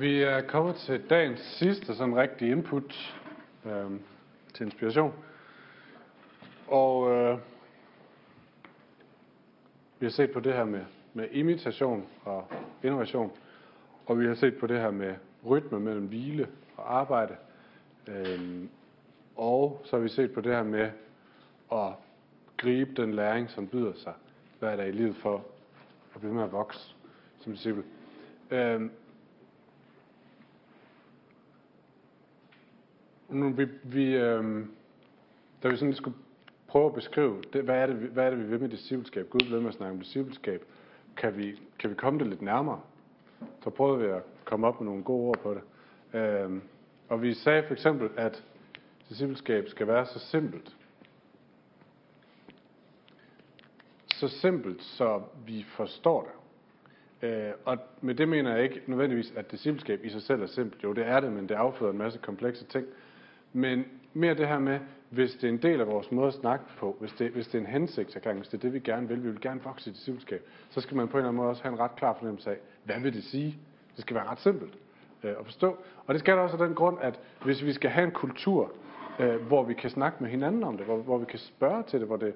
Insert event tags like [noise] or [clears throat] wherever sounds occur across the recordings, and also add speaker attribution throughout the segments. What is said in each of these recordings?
Speaker 1: Vi er kommet til dagens sidste sådan rigtig input øh, til inspiration. Og øh, vi har set på det her med, med imitation og innovation. Og vi har set på det her med rytme mellem hvile og arbejde. Øh, og så har vi set på det her med at gribe den læring, som byder sig hver dag i livet for at blive med at vokse som disciple. Øh, nu, vi, vi, øh, da vi sådan skulle prøve at beskrive, det, hvad, er det, hvad er det, vi vil med discipleskab, Gud vil med at snakke om discipleskab, kan vi, kan vi komme det lidt nærmere? Så prøvede vi at komme op med nogle gode ord på det. Øh, og vi sagde for eksempel, at discipleskab skal være så simpelt. Så simpelt, så vi forstår det. Øh, og med det mener jeg ikke nødvendigvis, at discipleskab i sig selv er simpelt. Jo, det er det, men det afføder en masse komplekse ting. Men mere det her med, hvis det er en del af vores måde at snakke på, hvis det, hvis det er en hensigtserklæring, hvis det er det, vi gerne vil, vi vil gerne vokse i discipleskab, så skal man på en eller anden måde også have en ret klar fornemmelse af, hvad vil det sige? Det skal være ret simpelt øh, at forstå. Og det skal der også af den grund, at hvis vi skal have en kultur, øh, hvor vi kan snakke med hinanden om det, hvor, hvor vi kan spørge til det, hvor det,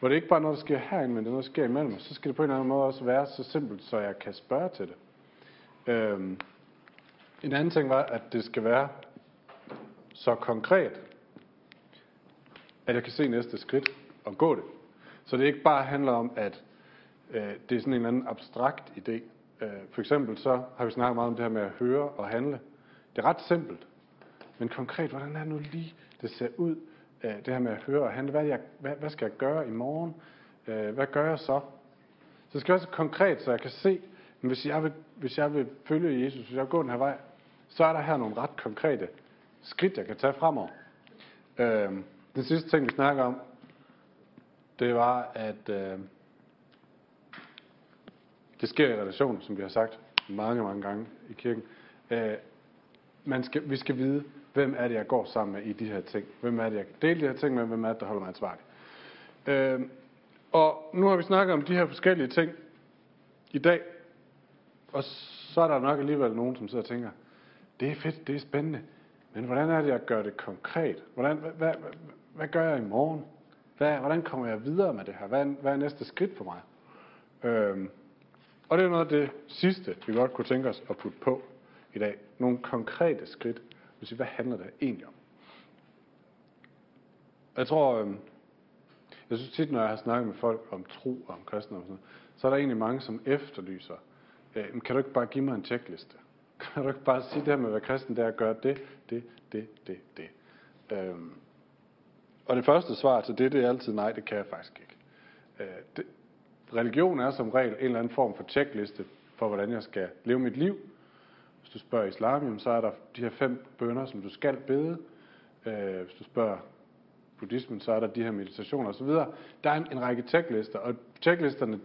Speaker 1: hvor det ikke bare er noget, der sker herinde, men det er noget, der sker imellem os, så skal det på en eller anden måde også være så simpelt, så jeg kan spørge til det. Øh, en anden ting var, at det skal være så konkret, at jeg kan se næste skridt og gå det. Så det ikke bare handler om, at øh, det er sådan en eller anden abstrakt idé. Øh, for eksempel så har vi snakket meget om det her med at høre og handle. Det er ret simpelt. Men konkret, hvordan er det nu lige, det ser ud, øh, det her med at høre og handle? Hvad, jeg, hvad, hvad skal jeg gøre i morgen? Øh, hvad gør jeg så? Så det skal være så konkret, så jeg kan se, men hvis jeg vil, hvis jeg vil følge Jesus, hvis jeg vil gå den her vej, så er der her nogle ret konkrete skridt, jeg kan tage fremover. Øh, den sidste ting, vi snakker om, det var, at øh, det sker i relation, som vi har sagt mange, mange gange i kirken. Øh, man skal, vi skal vide, hvem er det, jeg går sammen med i de her ting. Hvem er det, jeg kan dele de her ting med, hvem er det, der holder mig ansvarlig. Øh, og nu har vi snakket om de her forskellige ting i dag, og så er der nok alligevel nogen, som sidder og tænker, det er fedt, det er spændende, men hvordan er det, jeg gør det konkret? Hvordan, hvad, hvad, hvad gør jeg i morgen? Hvad, hvordan kommer jeg videre med det her? Hvad, hvad er næste skridt for mig? Øhm, og det er noget af det sidste, vi godt kunne tænke os at putte på i dag. Nogle konkrete skridt. Sige, hvad handler det egentlig om? Jeg tror, øhm, jeg synes tit, når jeg har snakket med folk om tro og om kristendom, og sådan noget, så er der egentlig mange, som efterlyser, øh, kan du ikke bare give mig en checkliste? Kan du ikke bare sige det her med at være kristen, det er at gøre det, det, det, det, det. Øhm, og det første svar til det, det er altid nej, det kan jeg faktisk ikke. Øh, det, religion er som regel en eller anden form for checkliste for, hvordan jeg skal leve mit liv. Hvis du spørger islam, så er der de her fem bønder, som du skal bede. Øh, hvis du spørger buddhismen, så er der de her meditationer osv. Der er en, en række checklister, og checklisterne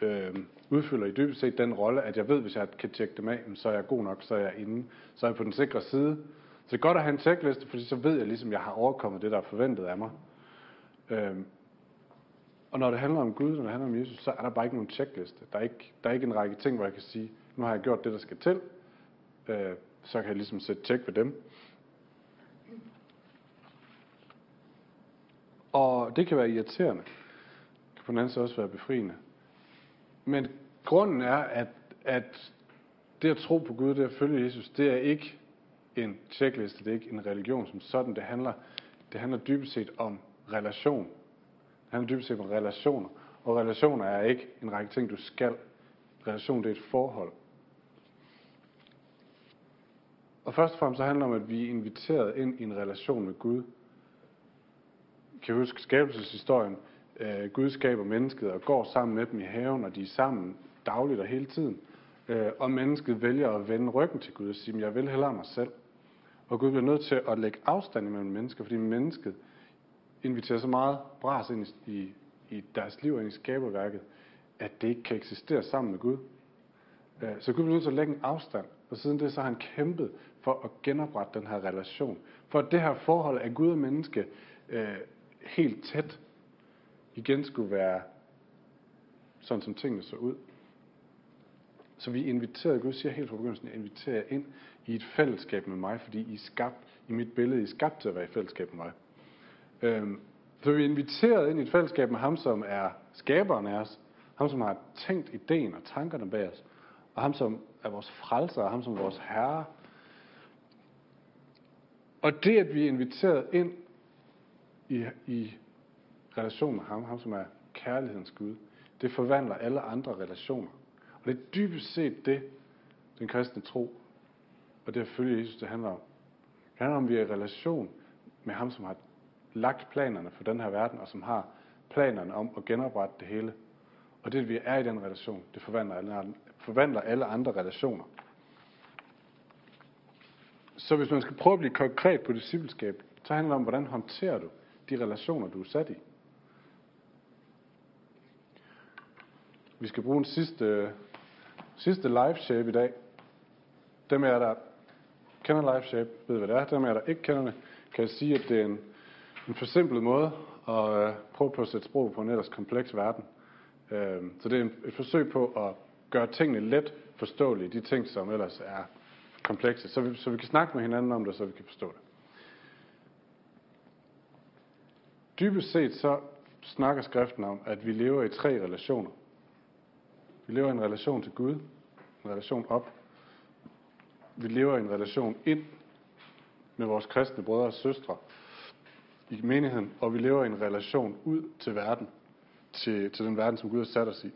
Speaker 1: øh, udfylder i dybest set den rolle, at jeg ved, hvis jeg kan tjekke dem af, så er jeg god nok, så er jeg inde, så er jeg på den sikre side. Så det er godt at have en checkliste, fordi så ved jeg ligesom, at jeg har overkommet det, der er forventet af mig. Øhm, og når det handler om Gud, når det handler om Jesus, så er der bare ikke nogen checkliste. Der er ikke, der er ikke en række ting, hvor jeg kan sige, nu har jeg gjort det, der skal til, øh, så kan jeg ligesom sætte tjek ved dem. Og det kan være irriterende. Det kan på den anden side også være befriende. Men grunden er, at, at det at tro på Gud, det at følge Jesus, det er ikke en tjekliste, det er ikke en religion som sådan. Det handler, det handler dybest set om relation. Det handler dybest set om relationer. Og relationer er ikke en række ting, du skal. Relation, det er et forhold. Og først og fremmest så handler det om, at vi er inviteret ind i en relation med Gud. Kan I huske skabelseshistorien? Øh, Gud skaber mennesket og går sammen med dem i haven, og de er sammen dagligt og hele tiden. Øh, og mennesket vælger at vende ryggen til Gud og sige, jeg vil hellere mig selv. Og Gud bliver nødt til at lægge afstand imellem mennesker, fordi mennesket inviterer så meget bras ind i, i, i deres liv og ind i skaberværket, at det ikke kan eksistere sammen med Gud. Øh, så Gud bliver nødt til at lægge en afstand, og siden det så har han kæmpet for at genoprette den her relation. For at det her forhold af Gud og menneske øh, helt tæt igen skulle være sådan, som tingene så ud. Så vi inviterer, Gud siger helt fra begyndelsen, jeg inviterer jer ind i et fællesskab med mig, fordi I er skabt i mit billede, I er skabt til at være i fællesskab med mig. Øhm, så vi er inviteret ind i et fællesskab med ham, som er skaberen af os, ham som har tænkt ideen og tankerne bag os, og ham som er vores frelser, og ham som er vores herre. Og det, at vi er inviteret ind i, i relation med ham, ham som er kærlighedens Gud, det forvandler alle andre relationer. Og det er dybest set det, den kristne tro og det at følge Jesus, det handler om. Det handler om, at vi er i relation med ham, som har lagt planerne for den her verden, og som har planerne om at genoprette det hele. Og det, at vi er i den relation, det forvandler alle, forvandler alle andre relationer. Så hvis man skal prøve at blive konkret på discipleskab, så handler det om, hvordan håndterer du de relationer, du er sat i. Vi skal bruge en sidste, sidste live shape i dag. Dem er der kender live shape, ved hvad det er. Dem er der ikke kender det, kan jeg sige, at det er en, en forsimplet måde at øh, prøve på at sætte sprog på en ellers kompleks verden. Øh, så det er en, et forsøg på at gøre tingene let forståelige, de ting, som ellers er komplekse, så vi, så vi kan snakke med hinanden om det, så vi kan forstå det. Dybest set så snakker skriften om, at vi lever i tre relationer. Vi lever i en relation til Gud, en relation op vi lever i en relation ind med vores kristne brødre og søstre i menigheden, og vi lever i en relation ud til verden, til, til den verden, som Gud har sat os i.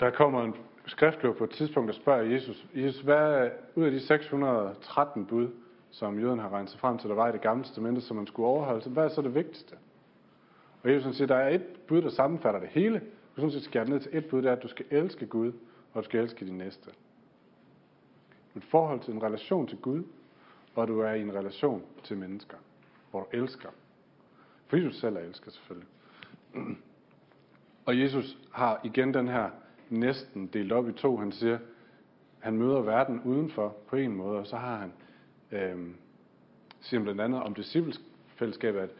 Speaker 1: Der kommer en skriftløb på et tidspunkt, der spørger Jesus, Jesus, hvad er ud af de 613 bud, som jøden har regnet sig frem til, der var i det gamle testamente, som man skulle overholde, så hvad er så det vigtigste? Og Jesus siger, der er et bud, der sammenfatter det hele. Du sådan set skære ned til et bud, det er, at du skal elske Gud, og du skal elske din næste et forhold til en relation til Gud, og du er i en relation til mennesker, hvor du elsker. Fordi du selv er elsker selvfølgelig. [clears throat] Og Jesus har igen den her næsten delt op i to. Han siger, han møder verden udenfor på en måde, og så har han, øh, siger blandt andet om disciplesfællesskabet, at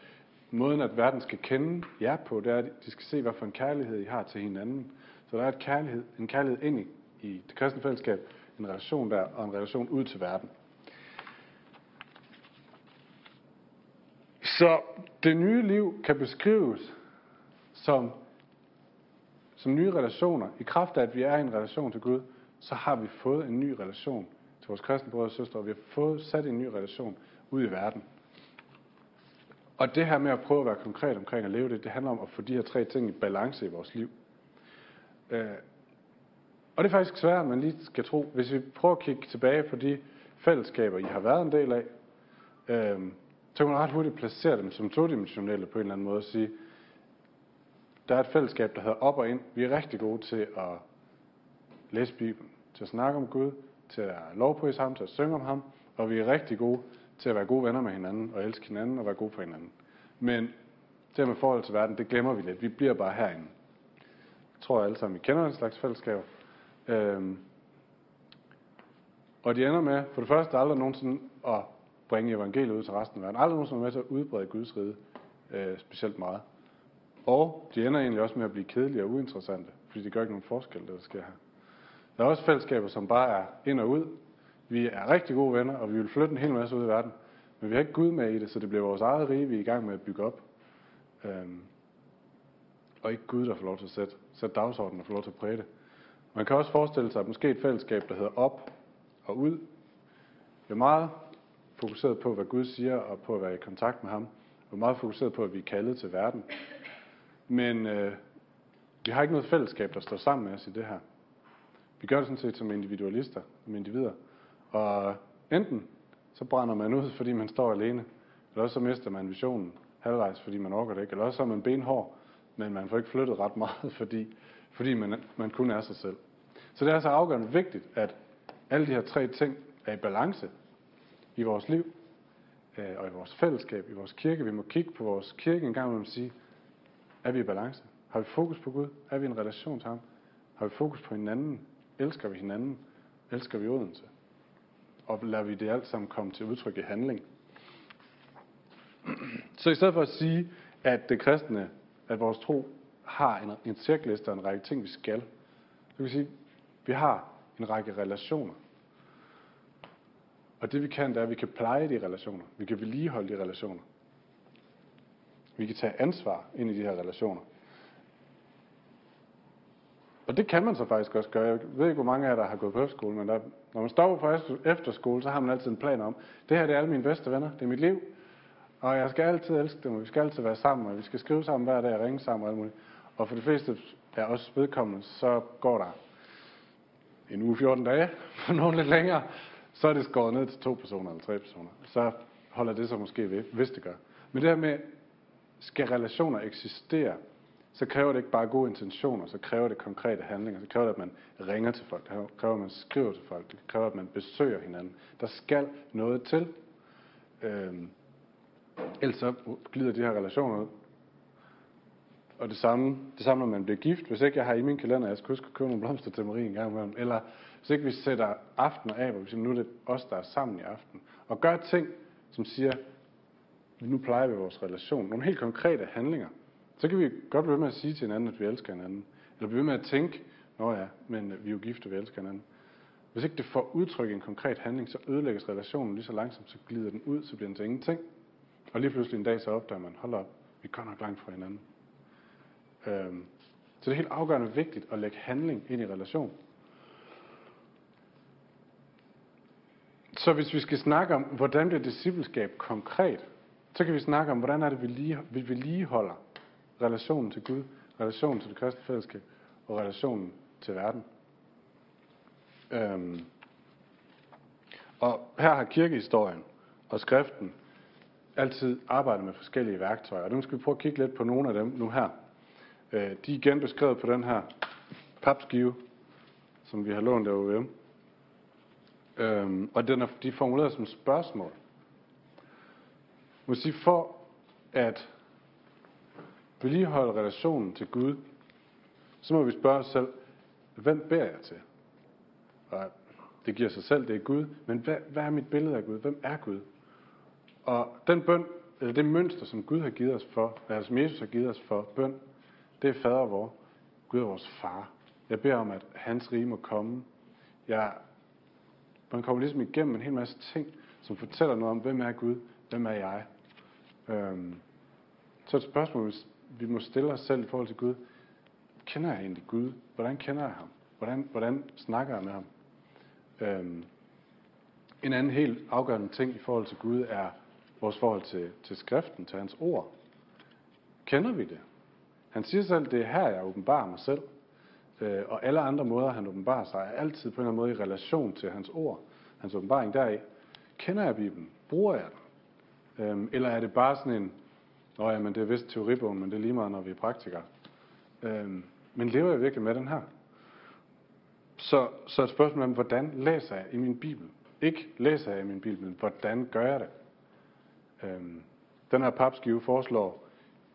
Speaker 1: måden, at verden skal kende jer på, det er, at de skal se, hvad for en kærlighed I har til hinanden. Så der er et kærlighed, en kærlighed ind i, i det kristne fællesskab, en relation der, og en relation ud til verden. Så det nye liv kan beskrives som, som nye relationer. I kraft af, at vi er i en relation til Gud, så har vi fået en ny relation til vores kristne brødre og søstre, og vi har fået sat en ny relation ud i verden. Og det her med at prøve at være konkret omkring at leve det, det handler om at få de her tre ting i balance i vores liv. Øh, og det er faktisk svært, man lige skal tro. Hvis vi prøver at kigge tilbage på de fællesskaber, I har været en del af, øh, så kan man ret hurtigt placere dem som todimensionelle på en eller anden måde og sige, der er et fællesskab, der hedder op og ind. Vi er rigtig gode til at læse Bibelen, til at snakke om Gud, til at lovprise ham, til at synge om ham, og vi er rigtig gode til at være gode venner med hinanden, og elske hinanden og være gode for hinanden. Men det med forhold til verden, det glemmer vi lidt. Vi bliver bare herinde. Jeg tror alle sammen, vi kender en slags fællesskab. Øhm, og de ender med, for det første, aldrig nogensinde at bringe evangeliet ud til resten af verden. Aldrig nogensinde med til at udbrede Guds rige øh, specielt meget. Og de ender egentlig også med at blive kedelige og uinteressante, fordi det gør ikke nogen forskel, det der sker her. Der er også fællesskaber, som bare er ind og ud. Vi er rigtig gode venner, og vi vil flytte en hel masse ud i verden. Men vi har ikke Gud med i det, så det bliver vores eget rige, vi er i gang med at bygge op. Øhm, og ikke Gud, der får lov til at sætte, sætte dagsordenen og får lov til at præge det. Man kan også forestille sig, at måske et fællesskab, der hedder op og ud, er meget fokuseret på, hvad Gud siger, og på at være i kontakt med ham, og meget fokuseret på, at vi er kaldet til verden. Men øh, vi har ikke noget fællesskab, der står sammen med os i det her. Vi gør det sådan set som individualister, som individer. Og enten så brænder man ud, fordi man står alene, eller også så mister man visionen halvvejs, fordi man orker det ikke, eller også så er man benhård, men man får ikke flyttet ret meget, [laughs] fordi fordi man, man kun er sig selv. Så det er så afgørende vigtigt, at alle de her tre ting er i balance i vores liv, øh, og i vores fællesskab, i vores kirke. Vi må kigge på vores kirke en gang og sige, er vi i balance? Har vi fokus på Gud? Er vi i en relation til ham? Har vi fokus på hinanden? Elsker vi hinanden? Elsker vi Odense? Og lader vi det alt sammen komme til udtryk i handling? Så i stedet for at sige, at det kristne, at vores tro har en, en tjekliste og en række ting, vi skal, så kan vi sige, vi har en række relationer. Og det vi kan, det er, at vi kan pleje de relationer. Vi kan vedligeholde de relationer. Vi kan tage ansvar ind i de her relationer. Og det kan man så faktisk også gøre. Jeg ved ikke, hvor mange af jer, der har gået på efterskole, men der, når man står på efterskole, så har man altid en plan om, det her det er alle mine bedste venner, det er mit liv, og jeg skal altid elske dem, og vi skal altid være sammen, og vi skal skrive sammen hver dag og ringe sammen og alt muligt. Og for de fleste af os vedkommende, så går der en uge 14 dage, [laughs] for nogle lidt længere, så er det skåret ned til to personer eller tre personer. Så holder det så måske ved, hvis det gør. Men det her med, skal relationer eksistere, så kræver det ikke bare gode intentioner, så kræver det konkrete handlinger, så kræver det, at man ringer til folk, det kræver, at man skriver til folk, det kræver, at man besøger hinanden. Der skal noget til. Øhm, ellers så glider de her relationer ud. Og det samme, det samme, når man bliver gift. Hvis ikke jeg har i min kalender, jeg skal huske at købe nogle blomster til Marie en gang imellem. Eller hvis ikke vi sætter aftener af, hvor vi siger, nu er det os, der er sammen i aften. Og gør ting, som siger, nu plejer vi vores relation. Nogle helt konkrete handlinger. Så kan vi godt blive ved med at sige til hinanden, at vi elsker hinanden. Eller blive ved med at tænke, nå ja, men vi er jo gift, og vi elsker hinanden. Hvis ikke det får udtryk i en konkret handling, så ødelægges relationen lige så langsomt, så glider den ud, så bliver den til ingenting. Og lige pludselig en dag, så opdager man, hold op, vi er godt nok langt fra hinanden. Øhm, så det er helt afgørende vigtigt at lægge handling ind i relation. Så hvis vi skal snakke om, hvordan bliver discipleskab konkret, så kan vi snakke om, hvordan er det, vi, lige, vi vedligeholder relationen til Gud, relationen til det kristne fællesskab og relationen til verden. Øhm, og her har kirkehistorien og skriften altid arbejdet med forskellige værktøjer, og dem skal vi prøve at kigge lidt på nogle af dem nu her. Øh, de er igen beskrevet på den her papskive, som vi har lånt af OVM. Øhm, og den er, de er formuleret som spørgsmål. Måske for at vedligeholde relationen til Gud, så må vi spørge os selv, hvem beder jeg til? Og det giver sig selv, det er Gud, men hvad, hvad er mit billede af Gud? Hvem er Gud? Og den bøn, eller det mønster, som Gud har givet os for, eller som Jesus har givet os for bøn, det er fader vor. Gud er vores far. Jeg beder om, at hans rige må komme. Jeg, man kommer ligesom igennem en hel masse ting, som fortæller noget om, hvem er Gud, hvem er jeg. Øhm, så et spørgsmål, vi må stille os selv i forhold til Gud. Kender jeg egentlig Gud? Hvordan kender jeg ham? Hvordan, hvordan snakker jeg med ham? Øhm, en anden helt afgørende ting i forhold til Gud er vores forhold til, til skriften, til hans ord. Kender vi det? Han siger selv, det er her, jeg åbenbarer mig selv. Øh, og alle andre måder, han åbenbarer sig, er altid på en eller anden måde i relation til hans ord. Hans åbenbaring deri. Kender jeg Bibelen? Bruger jeg den? Øhm, eller er det bare sådan en, nå ja, men det er vist teoribogen, men det er lige meget, når vi er praktikere. Øhm, men lever jeg virkelig med den her? Så, så et spørgsmål om, hvordan læser jeg i min Bibel? Ikke læser jeg i min Bibel, men hvordan gør jeg det? Øhm, den her papskive foreslår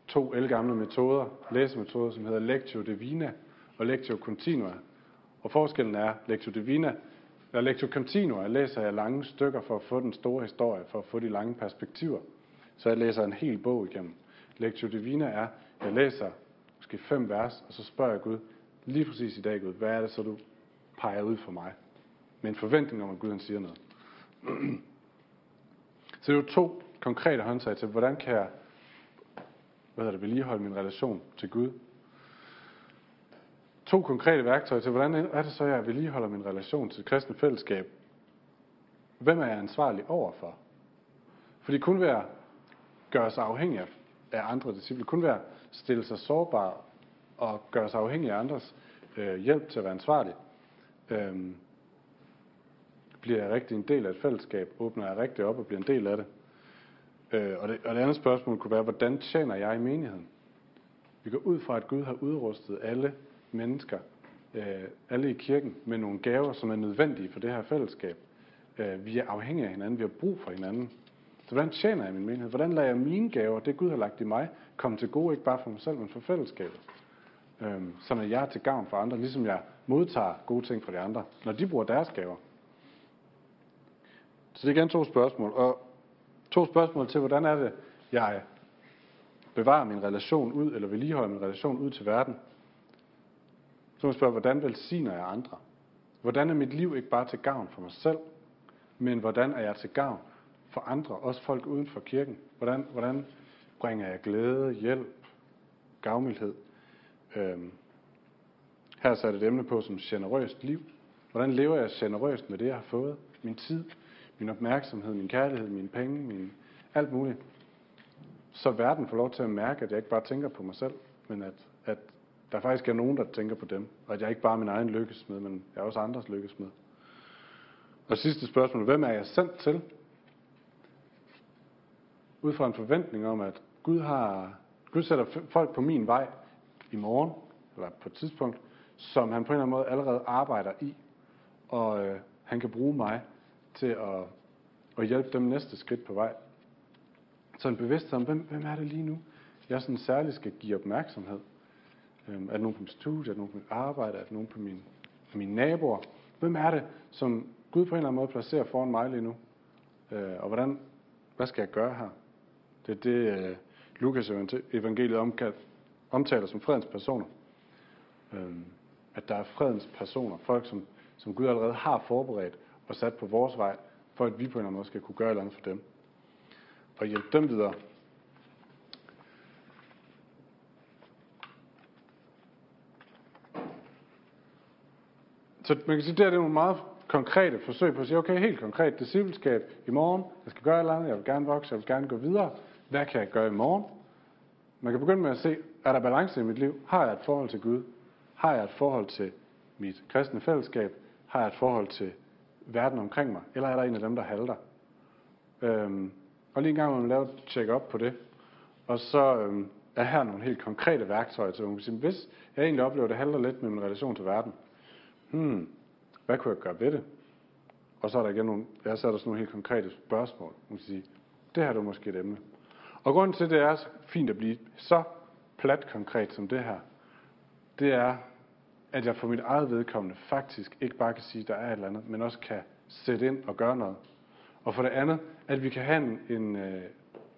Speaker 1: to elgamle metoder, læsemetoder, som hedder Lectio Divina og Lectio Continua. Og forskellen er, Lectio Divina, eller Lectio Continua læser jeg lange stykker for at få den store historie, for at få de lange perspektiver. Så jeg læser en hel bog igennem. Lectio Divina er, jeg læser måske fem vers, og så spørger jeg Gud, lige præcis i dag Gud, hvad er det så du peger ud for mig? Med en forventning om, at Gud han siger noget. [clears throat] så det er jo to konkrete håndtag til, hvordan kan jeg hvad det, vedligeholde min relation til Gud. To konkrete værktøjer til, hvordan er det så, jeg vedligeholder min relation til det kristne fællesskab. Hvem er jeg ansvarlig overfor? Fordi kun ved at gøre sig afhængig af andre disciple, kun være at stille sig sårbar og gøre sig afhængig af andres øh, hjælp til at være ansvarlig, Øhm, bliver jeg rigtig en del af et fællesskab, åbner jeg rigtig op og bliver en del af det. Øh, og, det, og det andet spørgsmål kunne være, hvordan tjener jeg i menigheden? Vi går ud fra, at Gud har udrustet alle mennesker, øh, alle i kirken, med nogle gaver, som er nødvendige for det her fællesskab. Øh, vi er afhængige af hinanden, vi har brug for hinanden. Hvordan tjener jeg min menighed? Hvordan lader jeg mine gaver, det Gud har lagt i mig, komme til gode, ikke bare for mig selv, men for fællesskabet? Øhm, sådan at jeg er til gavn for andre, ligesom jeg modtager gode ting fra de andre, når de bruger deres gaver. Så det er igen to spørgsmål. Og To spørgsmål til, hvordan er det, jeg bevarer min relation ud, eller vedligeholder min relation ud til verden. Så må jeg spørge, hvordan velsigner jeg andre? Hvordan er mit liv ikke bare til gavn for mig selv, men hvordan er jeg til gavn for andre, også folk uden for kirken? Hvordan, hvordan bringer jeg glæde, hjælp, gavmildhed? Øhm, her er sat et emne på som generøst liv. Hvordan lever jeg generøst med det, jeg har fået? Min tid, min opmærksomhed, min kærlighed, mine penge, min, alt muligt. Så verden får lov til at mærke, at jeg ikke bare tænker på mig selv, men at, at der faktisk er nogen, der tænker på dem. Og at jeg ikke bare er min egen lykkesmed, men jeg er også andres lykkesmed. Og sidste spørgsmål. Hvem er jeg sendt til? Ud fra en forventning om, at Gud, har, Gud sætter folk på min vej i morgen, eller på et tidspunkt, som han på en eller anden måde allerede arbejder i. Og øh, han kan bruge mig til at, at hjælpe dem næste skridt på vej. Så en bevidsthed om, hvem, hvem er det lige nu, jeg sådan særligt skal give opmærksomhed. Øhm, er det nogen på mit studie, er det nogen på mit arbejde, er det nogen på min, mine naboer? Hvem er det, som Gud på en eller anden måde placerer foran mig lige nu? Øh, og hvordan, hvad skal jeg gøre her? Det er det, øh, Lukas evangeliet omtaler som fredens personer. Øhm, at der er fredens personer, folk som, som Gud allerede har forberedt og sat på vores vej, for at vi på en eller anden måde skal kunne gøre et eller andet for dem. Og hjælpe dem videre. Så man kan sige, det er nogle meget konkrete forsøg på at sige, okay, helt konkret, discipleskab i morgen, jeg skal gøre et eller andet, jeg vil gerne vokse, jeg vil gerne gå videre. Hvad kan jeg gøre i morgen? Man kan begynde med at se, er der balance i mit liv? Har jeg et forhold til Gud? Har jeg et forhold til mit kristne fællesskab? Har jeg et forhold til verden omkring mig? Eller er der en af dem, der halter? Øhm, og lige en gang må man lave et check-up på det. Og så øhm, er her nogle helt konkrete værktøjer til, man kan sige, hvis jeg egentlig oplever, at det halter lidt med min relation til verden, hmm, hvad kunne jeg gøre ved det? Og så er der igen nogle, jeg så er der sådan nogle helt konkrete spørgsmål. Man kan sige, det her er måske et emne. Og grunden til, at det er fint at blive så plat konkret som det her, det er, at jeg for mit eget vedkommende faktisk ikke bare kan sige, at der er et eller andet, men også kan sætte ind og gøre noget. Og for det andet, at vi kan have en, en, øh,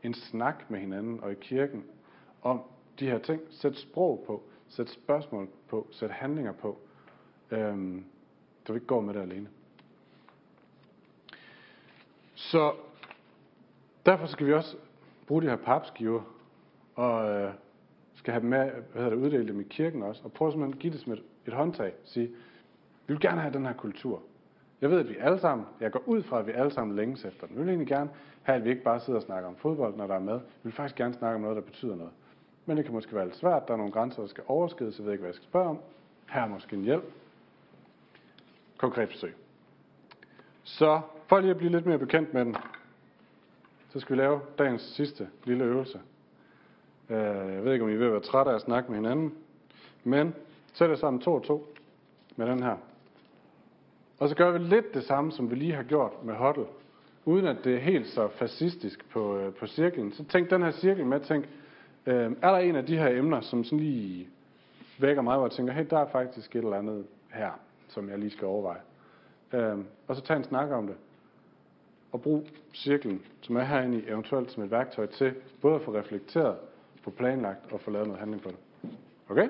Speaker 1: en snak med hinanden og i kirken om de her ting. Sæt sprog på, sæt spørgsmål på, sæt handlinger på. Øhm, så vi ikke går med det alene. Så derfor skal vi også bruge de her papskiver og øh, skal have dem med, hvad hedder det, uddele dem i kirken også, og prøve simpelthen at give det som et, et håndtag. Sige, vi vil gerne have den her kultur. Jeg ved, at vi alle sammen, jeg går ud fra, at vi alle sammen længes efter den. Vi vil egentlig gerne have, at vi ikke bare sidder og snakker om fodbold, når der er med. Vi vil faktisk gerne snakke om noget, der betyder noget. Men det kan måske være lidt svært. Der er nogle grænser, der skal overskrides, så jeg ved ikke, hvad jeg skal spørge om. Her er måske en hjælp. Konkret forsøg. Så for lige at blive lidt mere bekendt med den, så skal vi lave dagens sidste lille øvelse. Øh, jeg ved ikke, om I vil være trætte af at snakke med hinanden, men sæt jer sammen to og to med den her. Og så gør vi lidt det samme, som vi lige har gjort med Huddle, uden at det er helt så fascistisk på, øh, på cirklen. Så tænk den her cirkel med, tænk, øh, er der en af de her emner, som sådan lige vækker mig, hvor jeg tænker, hey, der er faktisk et eller andet her, som jeg lige skal overveje. Øh, og så tag en snak om det. Og brug cirklen, som er herinde i, eventuelt som et værktøj til, både at få reflekteret, få planlagt og få lavet noget handling på det. Okay?